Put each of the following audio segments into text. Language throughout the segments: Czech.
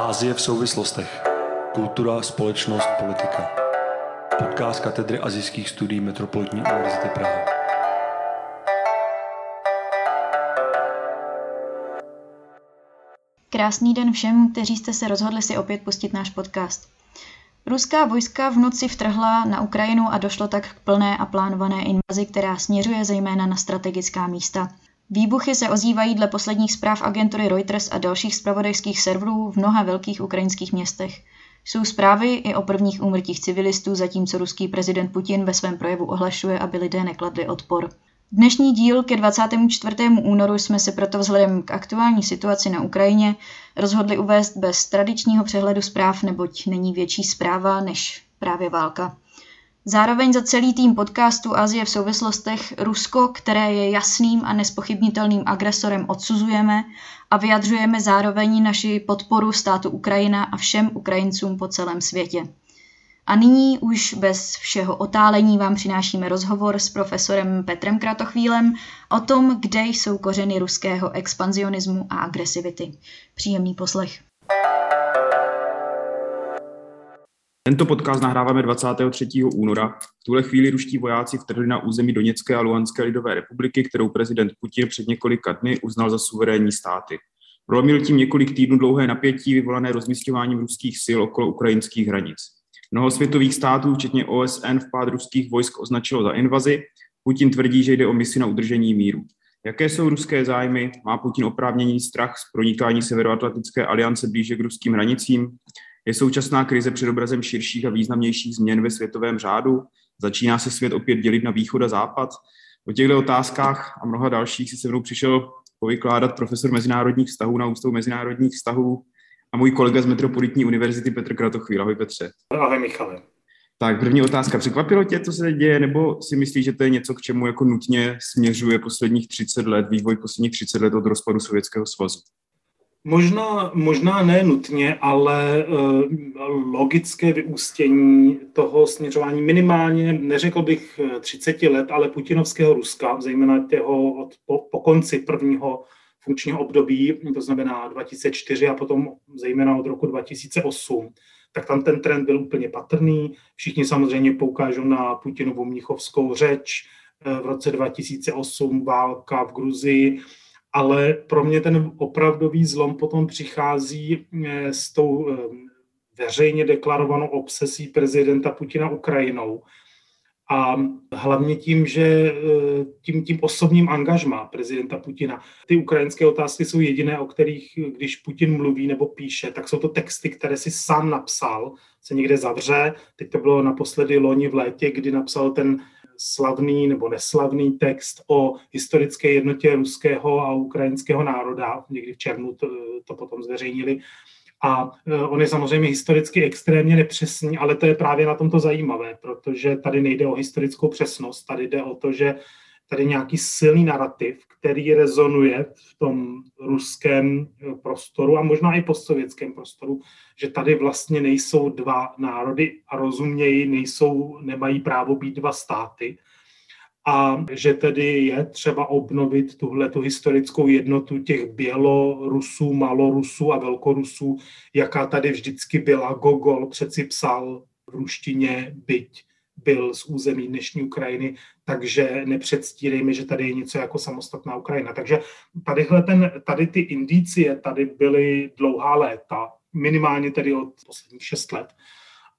Ázie v souvislostech. Kultura, společnost, politika. Podcast katedry azijských studií Metropolitní univerzity Praha. Krásný den všem, kteří jste se rozhodli si opět pustit náš podcast. Ruská vojska v noci vtrhla na Ukrajinu a došlo tak k plné a plánované invazi, která směřuje zejména na strategická místa. Výbuchy se ozývají dle posledních zpráv agentury Reuters a dalších spravodajských serverů v mnoha velkých ukrajinských městech. Jsou zprávy i o prvních úmrtích civilistů, zatímco ruský prezident Putin ve svém projevu ohlašuje, aby lidé nekladli odpor. Dnešní díl ke 24. únoru jsme se proto vzhledem k aktuální situaci na Ukrajině rozhodli uvést bez tradičního přehledu zpráv, neboť není větší zpráva než právě válka. Zároveň za celý tým podcastu Azie v souvislostech Rusko, které je jasným a nespochybnitelným agresorem, odsuzujeme a vyjadřujeme zároveň naši podporu státu Ukrajina a všem Ukrajincům po celém světě. A nyní už bez všeho otálení vám přinášíme rozhovor s profesorem Petrem Kratochvílem o tom, kde jsou kořeny ruského expanzionismu a agresivity. Příjemný poslech. Tento podcast nahráváme 23. února. V tuhle chvíli ruští vojáci vtrhli na území Doněcké a Luhanské lidové republiky, kterou prezident Putin před několika dny uznal za suverénní státy. Prolomil tím několik týdnů dlouhé napětí vyvolané rozmístěváním ruských sil okolo ukrajinských hranic. Mnoho světových států, včetně OSN, vpád ruských vojsk označilo za invazi. Putin tvrdí, že jde o misi na udržení míru. Jaké jsou ruské zájmy? Má Putin oprávněný strach z pronikání Severoatlantické aliance blíže k ruským hranicím? Je současná krize před obrazem širších a významnějších změn ve světovém řádu? Začíná se svět opět dělit na východ a západ? O těchto otázkách a mnoha dalších si se mnou přišel povykládat profesor mezinárodních vztahů na Ústavu mezinárodních vztahů a můj kolega z Metropolitní univerzity Petr Kratochvíl. Ahoj Petře. Ahoj Michale. Tak první otázka. Překvapilo tě, co se děje, nebo si myslíš, že to je něco, k čemu jako nutně směřuje posledních 30 let, vývoj posledních 30 let od rozpadu Sovětského svazu? Možná, možná ne nutně, ale uh, logické vyústění toho směřování minimálně, neřekl bych 30 let, ale putinovského Ruska, zejména těho od, po, po konci prvního funkčního období, to znamená 2004 a potom zejména od roku 2008, tak tam ten trend byl úplně patrný. Všichni samozřejmě poukážou na Putinovu mnichovskou řeč eh, v roce 2008, válka v Gruzii, ale pro mě ten opravdový zlom potom přichází eh, s tou eh, veřejně deklarovanou obsesí prezidenta Putina Ukrajinou. A hlavně tím, že eh, tím, tím osobním angažmá prezidenta Putina. Ty ukrajinské otázky jsou jediné, o kterých, když Putin mluví nebo píše, tak jsou to texty, které si sám napsal, se někde zavře. Teď to bylo naposledy loni v létě, kdy napsal ten slavný nebo neslavný text o historické jednotě ruského a ukrajinského národa. Někdy v červnu to, to potom zveřejnili. A e, on je samozřejmě historicky extrémně nepřesný, ale to je právě na tomto zajímavé, protože tady nejde o historickou přesnost, tady jde o to, že tady nějaký silný narrativ, který rezonuje v tom ruském e, prostoru a možná i postsovětském prostoru, že tady vlastně nejsou dva národy a rozumějí, nejsou, nemají právo být dva státy, a že tedy je třeba obnovit tuhle tu historickou jednotu těch Bělorusů, Malorusů a Velkorusů, jaká tady vždycky byla. Gogol přeci psal v ruštině, byť byl z území dnešní Ukrajiny, takže nepředstírejme, že tady je něco jako samostatná Ukrajina. Takže tadyhle ten, tady ty indicie tady byly dlouhá léta, minimálně tedy od posledních šest let.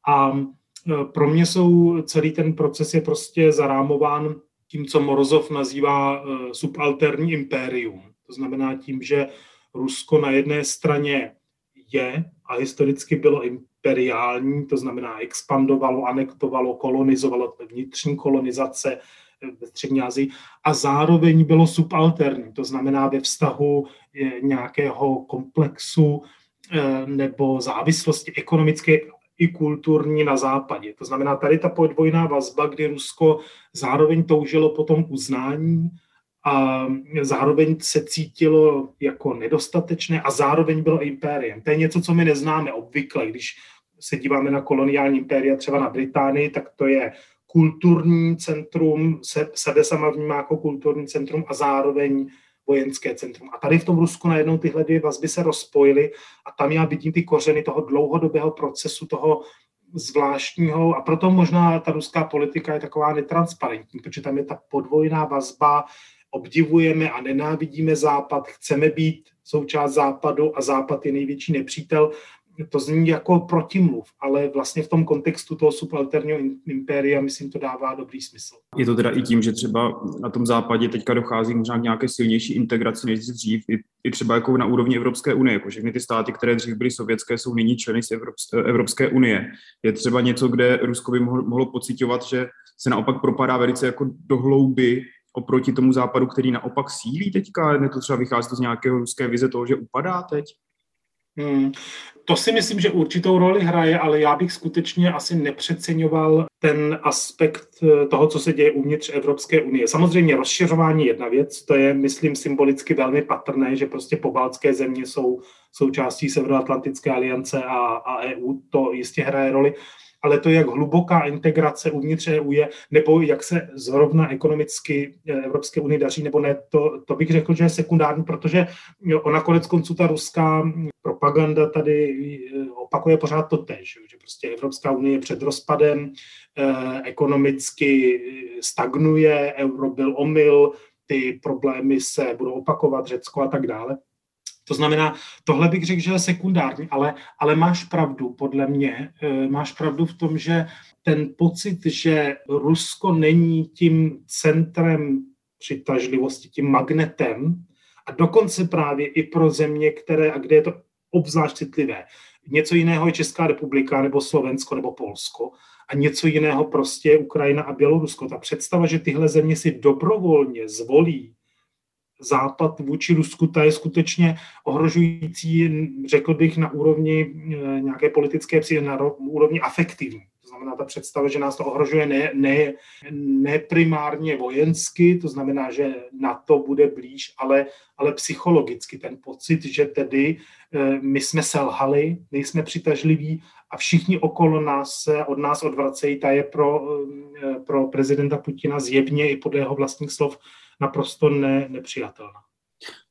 A e, pro mě jsou celý ten proces je prostě zarámován tím, co Morozov nazývá eh, subalterní impérium. To znamená tím, že Rusko na jedné straně je a historicky bylo imperiální, to znamená expandovalo, anektovalo, kolonizovalo vnitřní kolonizace eh, ve střední Asii a zároveň bylo subalterní, to znamená ve vztahu eh, nějakého komplexu nebo závislosti ekonomické i kulturní na západě. To znamená, tady ta podvojná vazba, kdy Rusko zároveň toužilo po tom uznání a zároveň se cítilo jako nedostatečné a zároveň bylo impériem. To je něco, co my neznáme obvykle, když se díváme na koloniální impéria třeba na Británii, tak to je kulturní centrum, se, sebe sama vnímá jako kulturní centrum a zároveň vojenské centrum. A tady v tom Rusku najednou tyhle dvě vazby se rozpojily a tam já vidím ty kořeny toho dlouhodobého procesu, toho zvláštního a proto možná ta ruská politika je taková netransparentní, protože tam je ta podvojná vazba, obdivujeme a nenávidíme Západ, chceme být součást Západu a Západ je největší nepřítel to zní jako protimluv, ale vlastně v tom kontextu toho subalterního impéria, myslím, to dává dobrý smysl. Je to teda i tím, že třeba na tom západě teďka dochází možná k nějaké silnější integraci než dřív, i, i třeba jako na úrovni Evropské unie, jako všechny ty státy, které dřív byly sovětské, jsou nyní členy z Evropské, unie. Je třeba něco, kde Rusko by mohlo, mohlo pocitovat, že se naopak propadá velice jako do hlouby oproti tomu západu, který naopak sílí teďka? Ne to třeba vychází to z nějakého ruské vize toho, že upadá teď? Hmm. To si myslím, že určitou roli hraje, ale já bych skutečně asi nepřeceňoval ten aspekt eh, toho, co se děje uvnitř Evropské unie. Samozřejmě rozšiřování jedna věc, to je, myslím, symbolicky velmi patrné, že prostě pobaltské země jsou součástí Severoatlantické aliance a, a EU, to jistě hraje roli ale to, jak hluboká integrace uvnitř EU je, nebo jak se zrovna ekonomicky eh, Evropské unii daří, nebo ne, to, to bych řekl, že je sekundární, protože ona konec konců ta ruská propaganda tady eh, opakuje pořád to tež, že prostě Evropská unie je před rozpadem, eh, ekonomicky stagnuje, euro byl omyl, ty problémy se budou opakovat, Řecko a tak dále. To znamená, tohle bych řekl, že je sekundární, ale, ale máš pravdu, podle mě, eh, máš pravdu v tom, že ten pocit, že Rusko není tím centrem přitažlivosti, tím magnetem, a dokonce právě i pro země, které, a kde je to obzvlášť citlivé. Něco jiného je Česká republika, nebo Slovensko, nebo Polsko, a něco jiného prostě je Ukrajina a Bělorusko. Ta představa, že tyhle země si dobrovolně zvolí západ vůči Rusku, ta je skutečně ohrožující, řekl bych, na úrovni eh, nějaké politické psy, na úrovni afektivní. To znamená ta představa, že nás to ohrožuje ne, ne, ne primárně vojensky, to znamená, že na to bude blíž, ale, ale psychologicky. Ten pocit, že tedy eh, my jsme selhali, nejsme přitažliví a všichni okolo nás se od nás odvracejí, ta je pro, eh, pro prezidenta Putina zjevně i podle jeho vlastních slov naprosto ne, nepřijatelná.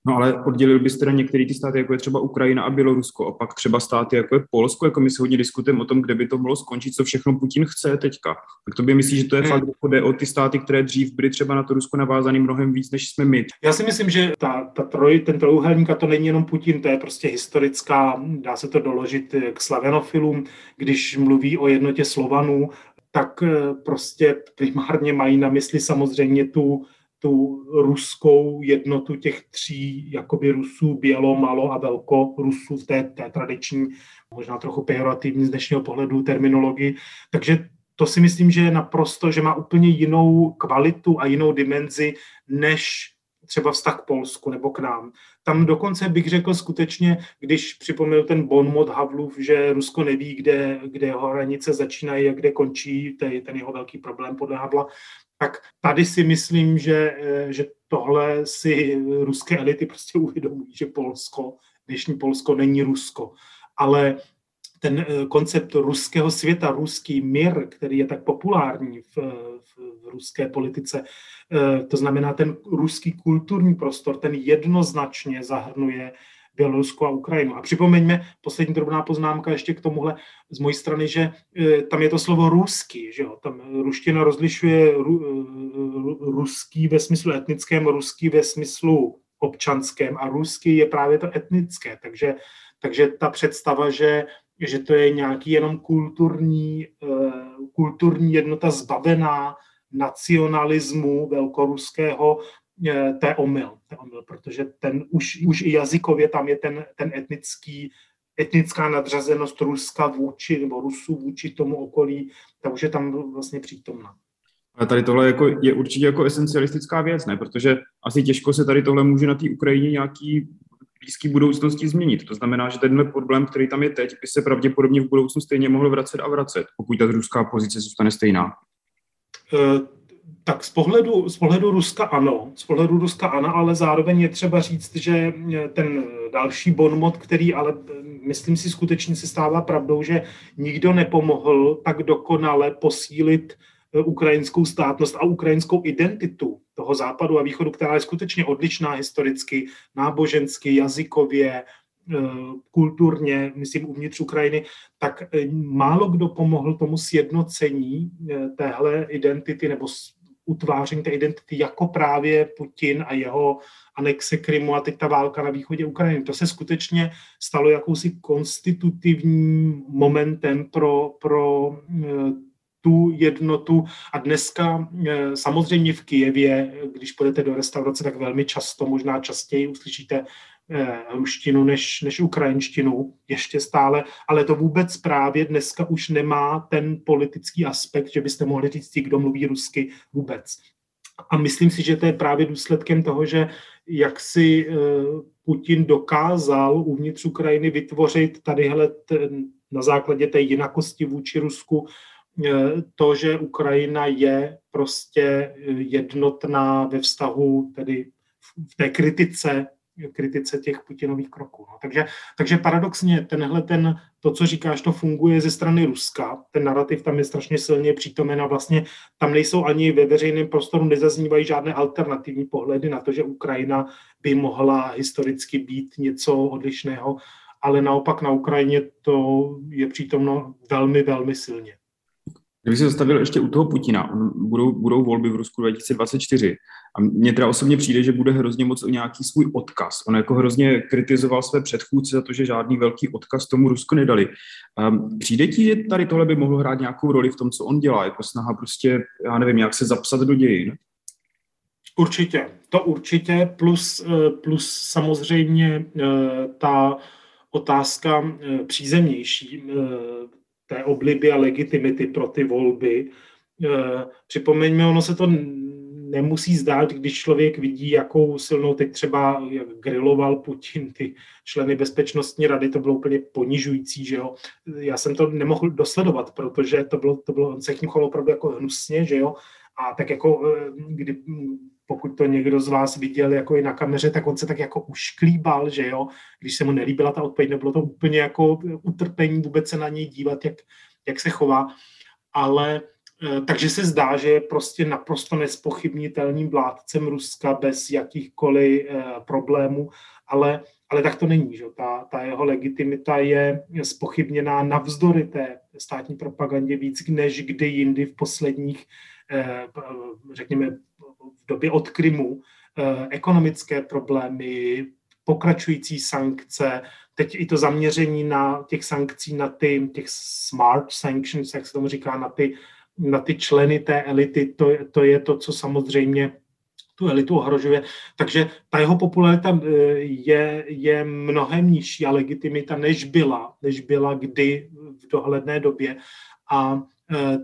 No ale oddělil bys teda některé ty státy, jako je třeba Ukrajina a Bělorusko, a pak třeba státy, jako je Polsko, jako my se hodně diskutujeme o tom, kde by to mohlo skončit, co všechno Putin chce teďka. Tak to by myslíš, že to je hmm. fakt, jako jde o ty státy, které dřív byly třeba na to Rusko navázané mnohem víc, než jsme my. Já si myslím, že ta, ta troj, ten trojuhelník, a to není jenom Putin, to je prostě historická, dá se to doložit k slavenofilům, když mluví o jednotě Slovanů, tak eh, prostě primárně mají na mysli samozřejmě tu tu ruskou jednotu těch tří jakoby Rusů, bělo, malo a velko Rusů v té, té tradiční, možná trochu pejorativní z dnešního pohledu terminologii. Takže to si myslím, že je naprosto, že má úplně jinou kvalitu a jinou dimenzi, než třeba vztah k Polsku nebo k nám. Tam dokonce bych řekl skutečně, když připomněl ten bonmot Havlův, že Rusko neví, kde, kde jeho hranice začínají a kde končí, to je ten jeho velký problém podle Havla, tak tady si myslím, že, eh, že tohle si ruské elity prostě uvědomují, že Polsko, dnešní Polsko není Rusko. Ale ten eh, koncept ruského světa, ruský mír, který je tak populární v, v, v ruské politice, eh, to znamená ten ruský kulturní prostor, ten jednoznačně zahrnuje Bělorusko a Ukrajinu. A připomeňme, poslední drobná poznámka ještě k tomuhle z mojí strany, že e, tam je to slovo ruský, že jo? tam ruština rozlišuje ru, e, ruský ve smyslu etnickém, ruský ve smyslu občanském a ruský je právě to etnické, takže, takže ta představa, že, že to je nějaký jenom kulturní, e, kulturní jednota zbavená nacionalismu velkoruského, to je omyl, to je omyl protože ten už, už i jazykově tam je ten, ten etnický, etnická nadřazenost Ruska vůči, nebo Rusů vůči tomu okolí, ta už je tam vlastně přítomná. Ale tady tohle jako, je určitě jako esencialistická věc, ne? Protože asi těžko se tady tohle může na té Ukrajině nějaký blízký budoucnosti změnit. To znamená, že tenhle problém, který tam je teď, by se pravděpodobně v budoucnu stejně mohl vracet a vracet, pokud ta ruská pozice zůstane stejná. Uh, tak z pohledu, z pohledu Ruska ano, z pohledu Ruska ano, ale zároveň je třeba říct, že ten další bonmot, který ale myslím si skutečně se stává pravdou, že nikdo nepomohl tak dokonale posílit ukrajinskou státnost a ukrajinskou identitu toho západu a východu, která je skutečně odlišná historicky, nábožensky, jazykově, kulturně, myslím uvnitř Ukrajiny, tak málo kdo pomohl tomu sjednocení téhle identity nebo utváření té identity jako právě Putin a jeho anexe Krymu a teď ta válka na východě Ukrajiny. To se skutečně stalo jakousi konstitutivním momentem pro, pro eh, tu jednotu. A dneska eh, samozřejmě v Kijevě, když půjdete do restaurace, tak velmi často, možná častěji uslyšíte ruštinu než, než ukrajinštinu ještě stále, ale to vůbec právě dneska už nemá ten politický aspekt, že byste mohli říct, kdo mluví rusky vůbec. A myslím si, že to je právě důsledkem toho, že jak si eh, Putin dokázal uvnitř Ukrajiny vytvořit tadyhle ten, na základě té jinakosti vůči Rusku eh, to, že Ukrajina je prostě jednotná ve vztahu tedy v té kritice kritice těch Putinových kroků. No. Takže, takže paradoxně tenhle ten, to, co říkáš, to funguje ze strany Ruska. Ten narrativ tam je strašně silně přítomen a vlastně tam nejsou ani ve veřejném prostoru, nezaznívají žádné alternativní pohledy na to, že Ukrajina by mohla historicky být něco odlišného, ale naopak na Ukrajině to je přítomno velmi, velmi silně. Kdyby se zastavil ještě u toho Putina, budou, budou volby v Rusku 2024 a mně teda osobně přijde, že bude hrozně moc o nějaký svůj odkaz. On jako hrozně kritizoval své předchůdce za to, že žádný velký odkaz tomu Rusku nedali. Um, přijde ti, že tady tohle by mohlo hrát nějakou roli v tom, co on dělá? Jako snaha prostě, já nevím, jak se zapsat do dějin? Určitě, to určitě, plus, eh, plus samozřejmě eh, ta otázka eh, přízemnější, té obliby a legitimity pro ty volby. Eh, připomeňme, ono se to nemusí zdát, když člověk vidí, jakou silnou teď třeba jak griloval Putin ty členy bezpečnostní rady, to bylo úplně ponižující, že jo. Já jsem to nemohl dosledovat, protože to bylo, to bylo on se k ním opravdu jako hnusně, že jo. A tak jako, eh, kdy pokud to někdo z vás viděl jako i na kameře, tak on se tak jako ušklíbal, že jo, když se mu nelíbila ta odpověď, nebylo to úplně jako utrpení vůbec se na něj dívat, jak, jak se chová, ale eh, takže se zdá, že je prostě naprosto nespochybnitelným vládcem Ruska bez jakýchkoliv eh, problémů, ale, ale tak to není. Že? Ta, ta jeho legitimita je spochybněná navzdory té státní propagandě víc než kdy jindy v posledních, eh, řekněme, v době od Krymu eh, ekonomické problémy, pokračující sankce, teď i to zaměření na těch sankcí, na ty, těch smart sanctions, jak se tomu říká, na ty, na ty členy té elity, to, to je to, co samozřejmě tu elitu ohrožuje. Takže ta jeho popularita eh, je, je mnohem nižší a legitimita, než byla, než byla kdy v dohledné době. A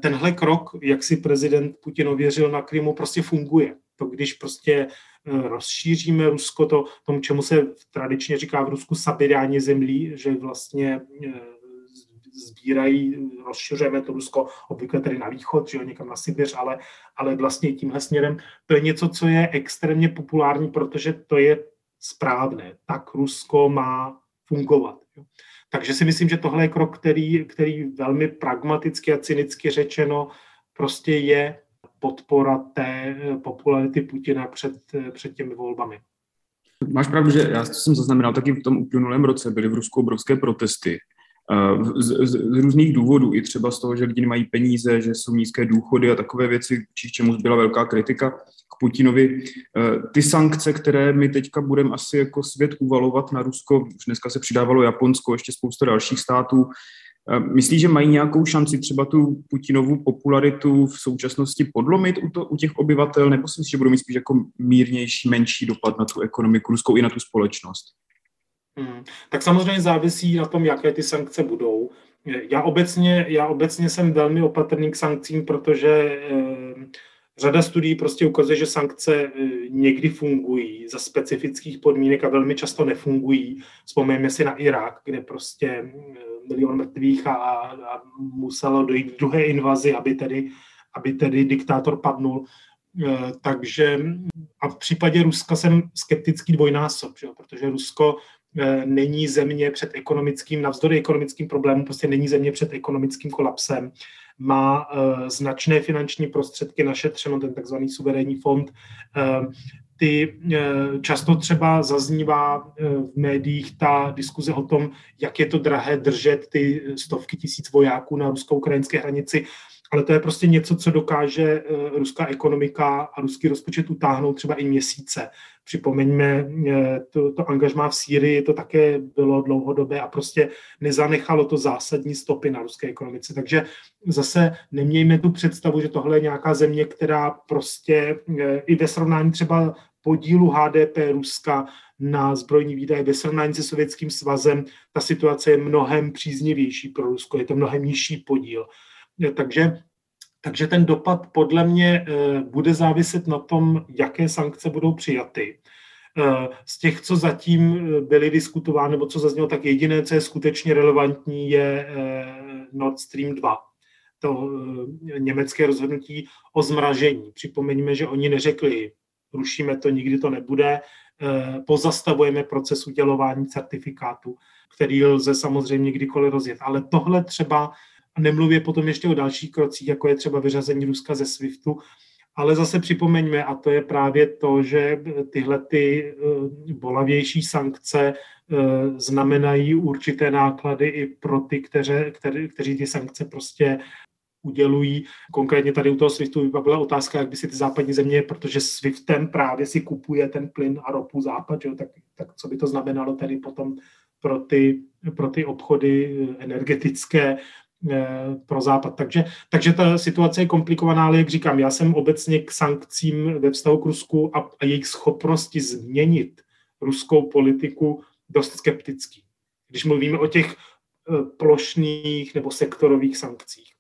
tenhle krok, jak si prezident Putin ověřil na Krymu, prostě funguje. To, když prostě eh, rozšíříme Rusko, to tomu, čemu se tradičně říká v Rusku sabirání zemlí, že vlastně eh, sbírají, rozšiřujeme to Rusko obvykle tedy na východ, že jo, někam na Sibiř, ale, ale vlastně tímhle směrem to je něco, co je extrémně populární, protože to je správné. Tak Rusko má fungovat. Jo. Takže si myslím, že tohle je krok, který, který velmi pragmaticky a cynicky řečeno prostě je podpora té popularity Putina před, před těmi volbami. Máš pravdu, že já jsem zaznamenal taky v tom uplynulém roce, byly v Rusku obrovské protesty Eh, z, z, z různých důvodů, i třeba z toho, že lidi nemají peníze, že jsou nízké důchody a takové věci, či čemu byla velká kritika Putinovi. Eh, ty sankce, které my teďka budeme asi jako svět uvalovat na Rusko, už dneska se přidávalo Japonsko, ještě spousta dalších států, eh, Myslíš, že mají nějakou šanci třeba tu Putinovu popularitu v současnosti podlomit u, to, u těch obyvatel, nebo si myslíš, že budou mít spíš jako mírnější, menší dopad na tu ekonomiku ruskou i na tu společnost? Hmm. Tak samozřejmě závisí na tom, jaké ty sankce budou. Já obecně, já obecně jsem velmi opatrný k sankcím, protože eh, řada studií prostě ukazuje, že sankce eh, někdy fungují za specifických podmínek a velmi často nefungují. Vzpomeňme si na Irák, kde prostě eh, milion mrtvých a, a muselo dojít k druhé invazi, aby tedy, aby tedy diktátor padnul. Eh, takže a v případě Ruska jsem skeptický dvojnásob, že? protože Rusko není země před ekonomickým, navzdory ekonomickým problémům, prostě není země před ekonomickým kolapsem, má značné finanční prostředky našetřeno, ten takzvaný suverénní fond, ty často třeba zaznívá v médiích ta diskuze o tom, jak je to drahé držet ty stovky tisíc vojáků na rusko-ukrajinské hranici ale to je prostě něco, co dokáže eh, ruská ekonomika a ruský rozpočet utáhnout třeba i měsíce. Připomeňme, eh, to, to angažmá v Sýrii, to také bylo dlouhodobé a prostě nezanechalo to zásadní stopy na ruské ekonomice. Takže zase nemějme tu představu, že tohle je nějaká země, která prostě eh, i ve srovnání třeba podílu HDP Ruska na zbrojní výdaje ve srovnání se Sovětským svazem, ta situace je mnohem příznivější pro Rusko, je to mnohem nižší podíl. Takže, takže ten dopad podle mě eh, bude záviset na tom, jaké sankce budou přijaty. Eh, z těch, co zatím eh, byly diskutovány, nebo co zaznělo, tak jediné, co je skutečně relevantní, je Nord Stream 2 to německé rozhodnutí o zmražení. Připomeňme, že oni neřekli, rušíme to, nikdy to nebude, pozastavujeme proces udělování certifikátu, který lze samozřejmě kdykoliv rozjet. Ale tohle třeba a nemluvě potom ještě o dalších krocích, jako je třeba vyřazení Ruska ze SWIFTu, ale zase připomeňme, a to je právě to, že tyhle ty eh, bolavější sankce eh, znamenají určité náklady i pro ty, kteře, kteři, kteří ty sankce prostě udělují. Konkrétně tady u toho SWIFTu byla otázka, jak by si ty západní země, protože SWIFTem právě si kupuje ten plyn a ropu západ, že? Tak, tak co by to znamenalo tedy potom pro ty, pro ty obchody energetické, Eh, pro Západ. Takže, takže ta situace je komplikovaná, ale jak říkám, já jsem obecně k sankcím ve vztahu k Rusku a, a jejich schopnosti změnit ruskou politiku dost skeptický. Když mluvíme o těch eh, plošných nebo sektorových sankcích.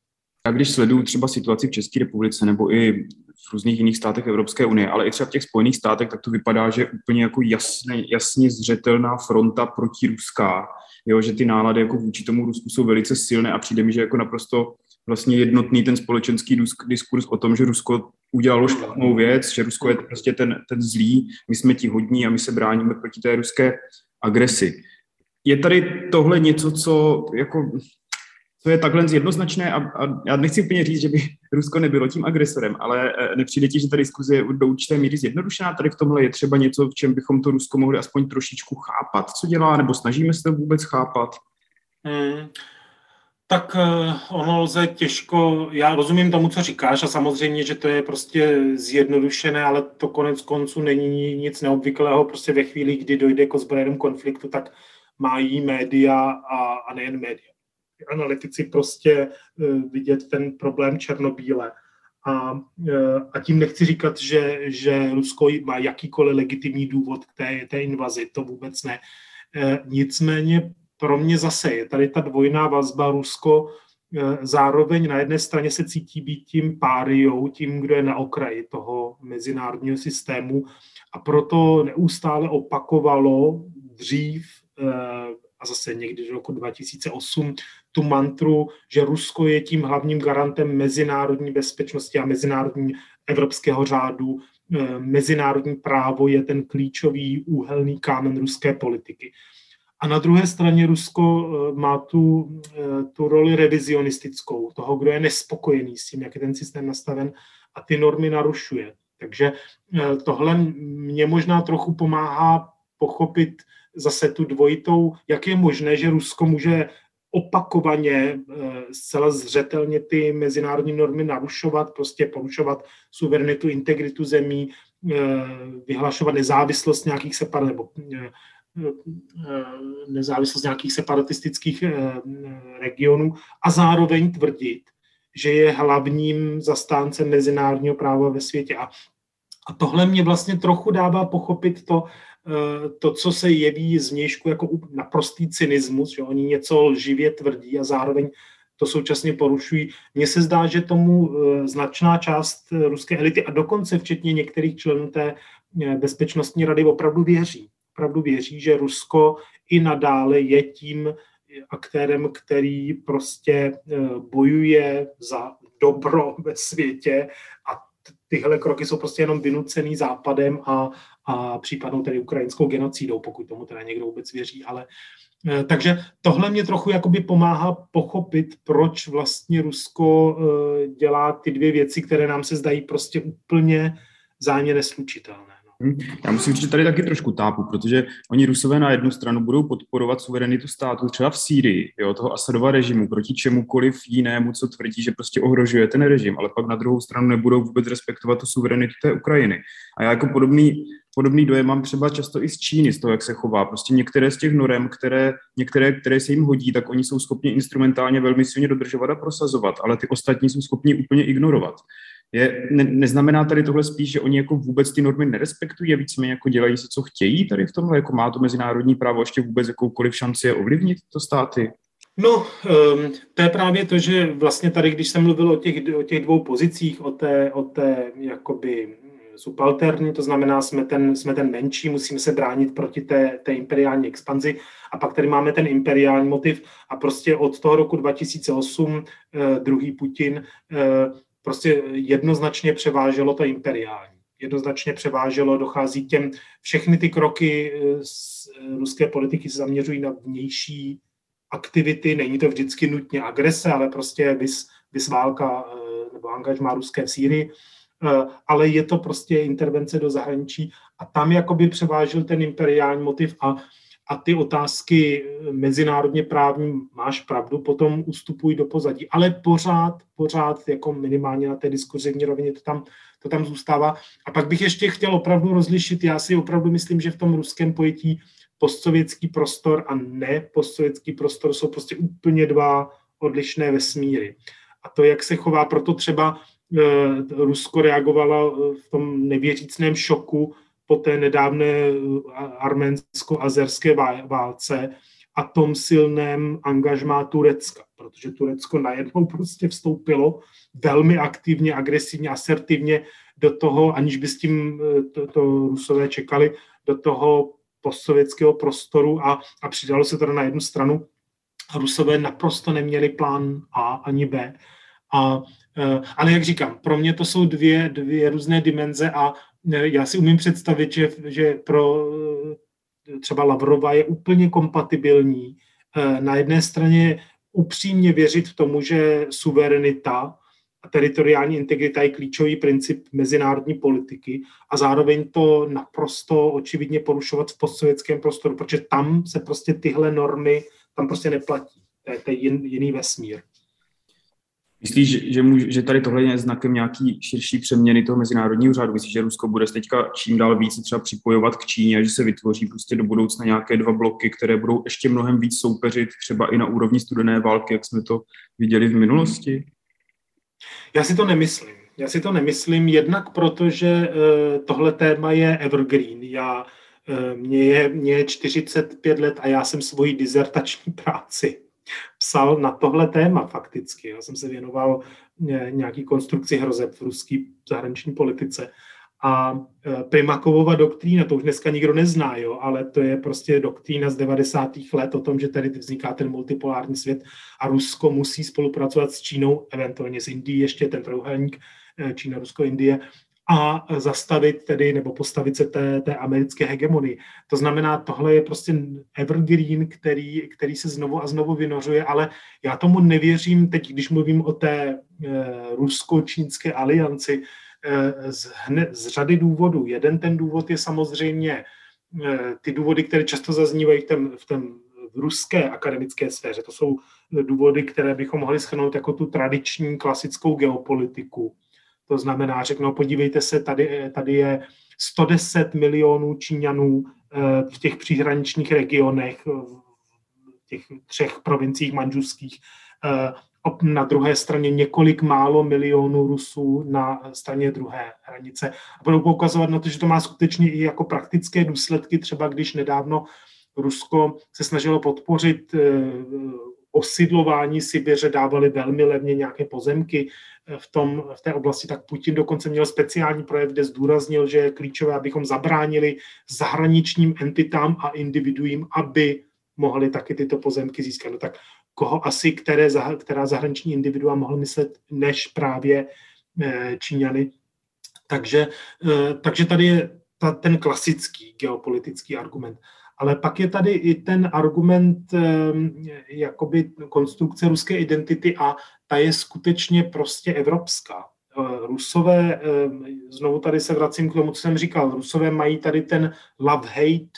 Já když sleduju třeba situaci v České republice nebo i v různých jiných státech Evropské unie, ale i třeba v těch Spojených státech, tak to vypadá, že je úplně jako jasně, jasně zřetelná fronta proti ruská jo, že ty nálady jako vůči tomu Rusku jsou velice silné a přijde mi, že jako naprosto vlastně jednotný ten společenský diskurs o tom, že Rusko udělalo špatnou věc, že Rusko je prostě ten, ten zlý, my jsme ti hodní a my se bráníme proti té ruské agresi. Je tady tohle něco, co jako to je takhle jednoznačné a, a já nechci úplně říct, že by Rusko nebylo tím agresorem, ale e, nepřijde ti, že ta diskuze je do určité míry zjednodušená. Tady v tomhle je třeba něco, v čem bychom to Rusko mohli aspoň trošičku chápat, co dělá, nebo snažíme se to vůbec chápat? Hmm. Tak e, ono lze těžko, já rozumím tomu, co říkáš a samozřejmě, že to je prostě zjednodušené, ale to konec konců není nic neobvyklého, prostě ve chvíli, kdy dojde k ozbrojenému konfliktu, tak mají média a, a nejen média analytici prostě eh, vidět ten problém černobíle. A, eh, a tím nechci říkat, že, že Rusko má jakýkoliv legitimní důvod k té, té invazi, to vůbec ne. Eh, nicméně pro mě zase je tady ta dvojná vazba Rusko zároveň na jedné straně se cítí být tím páriou, tím, kdo je na okraji toho mezinárodního systému a proto neustále opakovalo dřív a zase někdy do roku 2008 tu mantru, že Rusko je tím hlavním garantem mezinárodní bezpečnosti a mezinárodní evropského řádu. Eh, mezinárodní právo je ten klíčový úhelný kámen ruské politiky. A na druhé straně Rusko eh, má tu, eh, tu roli revizionistickou, toho, kdo je nespokojený s tím, jak je ten systém nastaven a ty normy narušuje. Takže tohle mě možná trochu pomáhá pochopit zase tu dvojitou, jak je možné, že Rusko může opakovaně eh, zcela zřetelně ty mezinárodní normy narušovat, prostě porušovat suverenitu, integritu zemí, eh, vyhlašovat nezávislost nějakých separ, nebo eh, nezávislost nějakých separatistických regionů a zároveň tvrdit, že je hlavním zastáncem mezinárodního práva ve světě. A, a tohle mě vlastně trochu dává pochopit to, to, co se jeví z nějšku jako naprostý cynismus, že oni něco živě tvrdí a zároveň to současně porušují. Mně se zdá, že tomu eh, značná část eh, ruské elity a dokonce včetně některých členů té bezpečnostní rady opravdu věří. Opravdu věří, že Rusko i nadále je tím aktérem, který prostě bojuje za dobro ve světě a tyhle kroky jsou prostě jenom vynucený západem a, a případnou tedy ukrajinskou genocidou, pokud tomu teda někdo vůbec věří, ale eh, takže tohle mě trochu jakoby pomáhá pochopit, proč vlastně Rusko eh, dělá ty dvě věci, které nám se zdají prostě úplně zájemně neslučitelné. Hm? Já musím říct, že tady taky trošku tápu, protože oni Rusové na jednu stranu budou podporovat suverenitu státu třeba v Sýrii, jo, toho Asadova režimu, proti čemukoliv jinému, co tvrdí, že prostě ohrožuje ten režim, ale pak na druhou stranu nebudou vůbec respektovat tu suverenitu té Ukrajiny. A já jako podobný, podobný dojem mám třeba často i z Číny, z toho, jak se chová. Prostě některé z těch norem, které, některé, které se jim hodí, tak oni jsou schopni instrumentálně velmi silně dodržovat a prosazovat, ale ty ostatní jsou schopni úplně ignorovat. Je, ne, neznamená tady tohle spíš, že oni jako vůbec ty normy nerespektují a víceméně jako dělají si, co chtějí tady v tomhle, jako má to mezinárodní právo ještě vůbec jakoukoliv šanci je ovlivnit to státy? No, um, to je právě to, že vlastně tady, když jsem mluvil o těch, o těch dvou pozicích, o té, o té jakoby subalterní, to znamená, jsme ten, jsme ten menší, musíme se bránit proti té, té imperiální expanzi. A pak tady máme ten imperiální motiv a prostě od toho roku 2008 eh, druhý Putin eh, prostě jednoznačně převáželo to imperiální. Jednoznačně převáželo, dochází těm, všechny ty kroky eh, z eh, ruské politiky se zaměřují na vnější aktivity, není to vždycky nutně agrese, ale prostě vys, vys válka eh, nebo angažmá ruské v Sýrii, ale je to prostě intervence do zahraničí. A tam jakoby převážil ten imperiální motiv a a ty otázky mezinárodně právní, máš pravdu, potom ustupují do pozadí. Ale pořád, pořád jako minimálně na té diskuzivní rovině to tam, to tam zůstává. A pak bych ještě chtěl opravdu rozlišit, já si opravdu myslím, že v tom ruském pojetí postsovětský prostor a ne postsovětský prostor jsou prostě úplně dva odlišné vesmíry. A to, jak se chová, proto třeba e, Rusko reagovalo v tom nevěřícném šoku po té nedávné eh, arménsko-azerské válce a tom silném angažmá Turecka, protože Turecko najednou prostě vstoupilo velmi aktivně, agresivně, asertivně do toho, aniž by s tím eh, to, to Rusové čekali, do toho postsovětského prostoru a, a přidalo se to na jednu stranu. Rusové naprosto neměli plán A ani B. A, eh, ale jak říkám, pro mě to jsou dvě, dvě různé dimenze a já si umím představit, že, že pro eh, třeba Lavrova je úplně kompatibilní eh, na jedné straně upřímně věřit v tomu, že suverenita a teritoriální integrita je klíčový princip mezinárodní politiky a zároveň to naprosto očividně porušovat v postsovětském prostoru, protože tam se prostě tyhle normy tam prostě neplatí. To je, to je jiný vesmír. Myslíš, že, že, můž, že tady tohle je znakem nějaký širší přeměny toho mezinárodního řádu? Myslíš, že Rusko bude teďka čím dál více třeba připojovat k Číně a že se vytvoří prostě do budoucna nějaké dva bloky, které budou ještě mnohem víc soupeřit třeba i na úrovni studené války, jak jsme to viděli v minulosti? Já si to nemyslím. Já si to nemyslím jednak proto, že uh, tohle téma je evergreen. Já, uh, mě, je, mě je 45 let a já jsem svoji dizertační práci psal na tohle téma fakticky. Já jsem se věnoval eh, nějaký konstrukci hrozeb v ruské zahraniční politice. A eh, Primakovova doktrína, to už dneska nikdo nezná, jo, ale to je prostě doktrína z 90. let o tom, že tady vzniká ten multipolární svět a Rusko musí spolupracovat s Čínou, eventuálně s Indií, ještě ten trojuhelník eh, Čína, Rusko, Indie, a zastavit tedy nebo postavit se té, té americké hegemonii. To znamená, tohle je prostě evergreen, který, který se znovu a znovu vynořuje, ale já tomu nevěřím teď, když mluvím o té e, rusko-čínské alianci, e, z, hned, z řady důvodů. Jeden ten důvod je samozřejmě e, ty důvody, které často zaznívají v tom v ruské akademické sféře. To jsou důvody, které bychom mohli schrnout jako tu tradiční klasickou geopolitiku to znamená, řeknou, podívejte se, tady, tady je 110 milionů Číňanů eh, v těch příhraničních regionech, v těch třech provinciích manžuských, eh, na druhé straně několik málo milionů Rusů na straně druhé hranice. A budou poukazovat na to, že to má skutečně i jako praktické důsledky, třeba když nedávno Rusko se snažilo podpořit eh, osidlování Sibiře, dávali velmi levně nějaké pozemky v, tom, v té oblasti, tak Putin dokonce měl speciální projev, kde zdůraznil, že je klíčové, abychom zabránili zahraničním entitám a individuím, aby mohli taky tyto pozemky získat. No tak koho asi, které, která zahraniční individua mohl myslet, než právě eh, Číňany. Takže, takže tady je ta, ten klasický geopolitický argument. Ale pak je tady i ten argument jakoby konstrukce ruské identity a ta je skutečně prostě evropská. Eh, Rusové, znovu tady se vracím k tomu, co jsem říkal, Rusové mají tady ten love-hate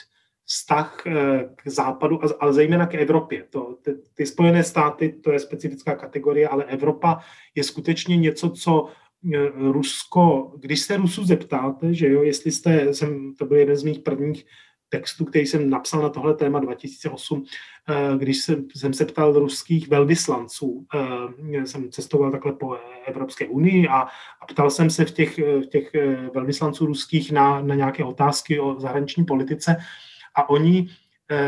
vztah eh, k západu, ale zejména k Evropě. To, ty, ty Spojené státy, to je specifická kategorie, ale Evropa je skutečně něco, co eh, Rusko, když se Rusu zeptáte, že jo, jestli jste, jsem, to byl jeden z mých prvních textu, který jsem napsal na tohle téma 2008, eh, když jsem, jsem se ptal ruských velvyslanců. Eh, jsem cestoval takhle po Evropské unii a, a ptal jsem se v těch, v těch eh, velvyslanců ruských na, na nějaké otázky o zahraniční politice a oni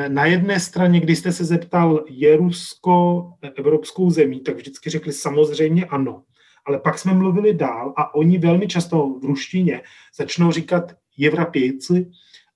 na jedné straně, když jste se zeptal, je Rusko evropskou zemí, tak vždycky řekli samozřejmě ano. Ale pak jsme mluvili dál a oni velmi často v ruštině začnou říkat Evropějci,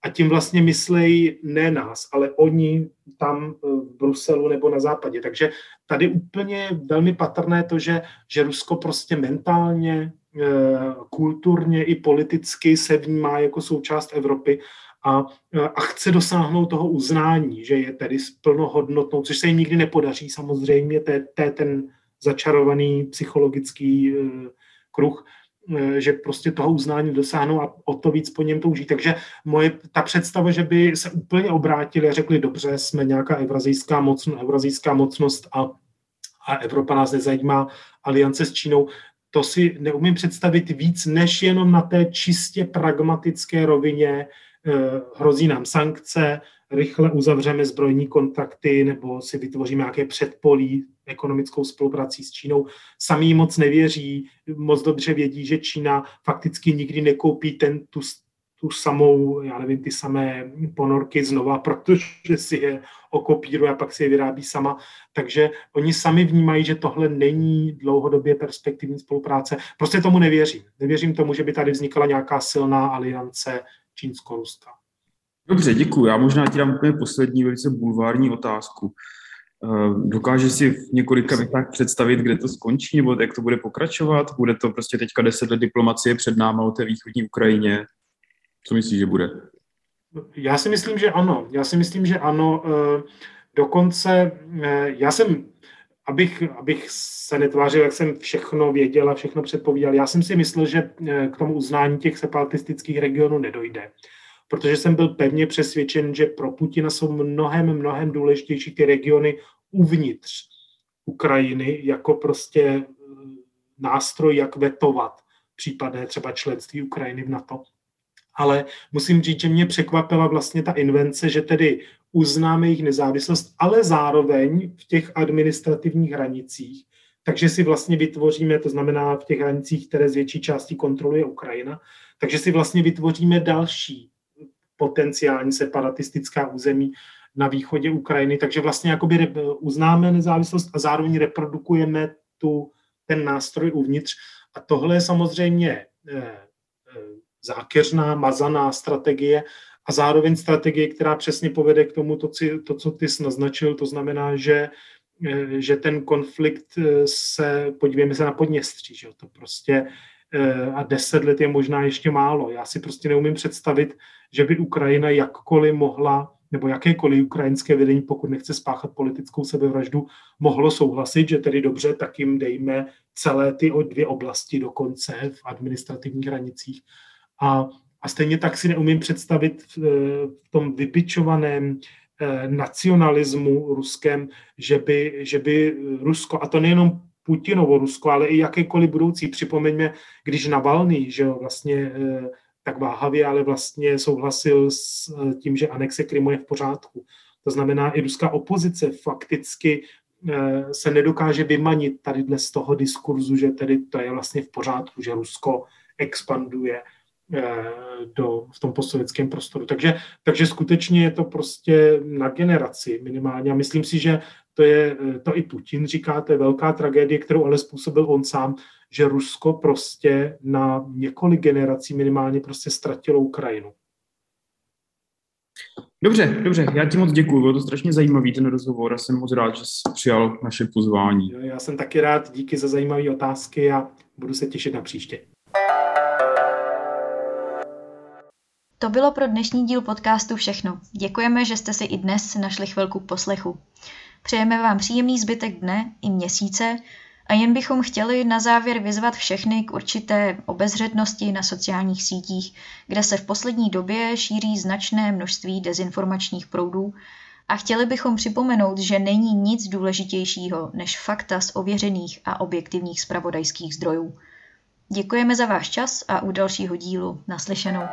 a tím vlastně myslejí ne nás, ale oni tam eh, v Bruselu nebo na západě. Takže tady úplně velmi patrné to, že, že Rusko prostě mentálně, eh, kulturně i politicky se vnímá jako součást Evropy a, eh, a chce dosáhnout toho uznání, že je tedy plnohodnotnou, což se jim nikdy nepodaří samozřejmě, to je ten začarovaný psychologický kruh, že prostě toho uznání dosáhnou a o to víc po něm touží. Takže moje, ta představa, že by se úplně obrátili a řekli, dobře, jsme nějaká evrazijská, mocno, evrazijská mocnost a, a Evropa nás nezajímá, aliance s Čínou, to si neumím představit víc, než jenom na té čistě pragmatické rovině, eh, hrozí nám sankce, rychle uzavřeme zbrojní kontakty nebo si vytvoříme nějaké předpolí ekonomickou spoluprací s Čínou. Sami moc nevěří, moc dobře vědí, že Čína fakticky nikdy nekoupí ten, tu, tu samou, já nevím, ty samé ponorky znova, protože si je okopíruje a pak si je vyrábí sama. Takže oni sami vnímají, že tohle není dlouhodobě perspektivní spolupráce. Prostě tomu nevěřím. Nevěřím tomu, že by tady vznikala nějaká silná aliance čínsko-ruská. Dobře, děkuji. Já možná ti dám úplně poslední velice bulvární otázku. Eh, dokáže si v několika větách představit, kde to skončí, nebo jak to bude pokračovat? Bude to prostě teďka deset let diplomacie před náma o té východní Ukrajině? Co myslíš, že bude? Já si myslím, že ano. Já si myslím, že ano. Eh, dokonce eh, já jsem, abych, abych se netvářil, jak jsem všechno věděl a všechno předpovídal, já jsem si myslel, že k tomu uznání těch separatistických regionů nedojde protože jsem byl pevně přesvědčen, že pro Putina jsou mnohem, mnohem důležitější ty regiony uvnitř Ukrajiny jako prostě eh, nástroj, jak vetovat případné třeba členství Ukrajiny v NATO. Ale musím říct, že mě překvapila vlastně ta invence, že tedy uznáme jejich nezávislost, ale zároveň v těch administrativních hranicích. Takže si vlastně vytvoříme, to znamená v těch hranicích, které z větší části kontroluje Ukrajina, takže si vlastně vytvoříme další potenciální separatistická území na východě Ukrajiny. Takže vlastně jakoby uznáme nezávislost a zároveň reprodukujeme tu, ten nástroj uvnitř. A tohle je samozřejmě eh, zákeřná, mazaná strategie a zároveň strategie, která přesně povede k tomu, to, to co ty jsi naznačil, to znamená, že eh, že ten konflikt se, podívejme se na Podněstří, že to prostě a deset let je možná ještě málo. Já si prostě neumím představit, že by Ukrajina jakkoliv mohla, nebo jakékoliv ukrajinské vedení, pokud nechce spáchat politickou sebevraždu, mohlo souhlasit, že tedy dobře, tak jim dejme celé ty dvě oblasti dokonce v administrativních hranicích. A, a stejně tak si neumím představit v, v tom vypičovaném eh, nacionalismu ruském, že by, že by Rusko, a to nejenom Putinovo Rusko, ale i jakékoliv budoucí, připomeňme, když Navalný, že jo, vlastně eh, tak váhavě, ale vlastně souhlasil s eh, tím, že anexe Krymu je v pořádku. To znamená, i ruská opozice fakticky eh, se nedokáže vymanit tady z toho diskurzu, že tedy to je vlastně v pořádku, že Rusko expanduje eh, do, v tom postsovětském prostoru. Takže, takže skutečně je to prostě na generaci minimálně. A myslím si, že to je, to i Putin říká, to je velká tragédie, kterou ale způsobil on sám, že Rusko prostě na několik generací minimálně prostě ztratilo Ukrajinu. Dobře, dobře, já ti moc děkuji, bylo to strašně zajímavý ten rozhovor a jsem moc rád, že jsi přijal naše pozvání. Já jsem taky rád, díky za zajímavé otázky a budu se těšit na příště. To bylo pro dnešní díl podcastu všechno. Děkujeme, že jste si i dnes našli chvilku poslechu. Přejeme vám příjemný zbytek dne i měsíce a jen bychom chtěli na závěr vyzvat všechny k určité obezřetnosti na sociálních sítích, kde se v poslední době šíří značné množství dezinformačních proudů a chtěli bychom připomenout, že není nic důležitějšího než fakta z ověřených a objektivních spravodajských zdrojů. Děkujeme za váš čas a u dalšího dílu naslyšenou.